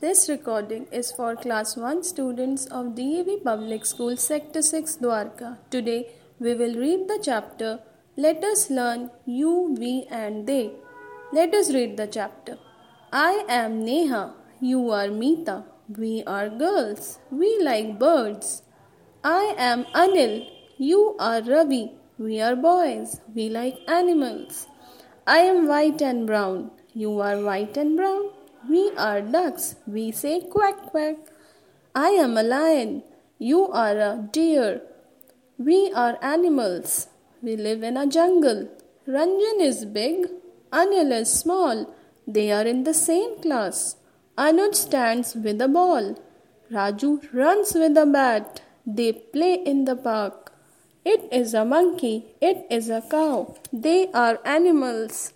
This recording is for class 1 students of DAV Public School Sector 6 Dwarka. Today we will read the chapter Let us learn you, we and they. Let us read the chapter. I am Neha, you are Meeta. We are girls. We like birds. I am Anil, you are Ravi. We are boys. We like animals. I am white and brown. You are white and brown. We are ducks. We say quack quack. I am a lion. You are a deer. We are animals. We live in a jungle. Ranjan is big. Anil is small. They are in the same class. Anuj stands with a ball. Raju runs with a bat. They play in the park. It is a monkey. It is a cow. They are animals.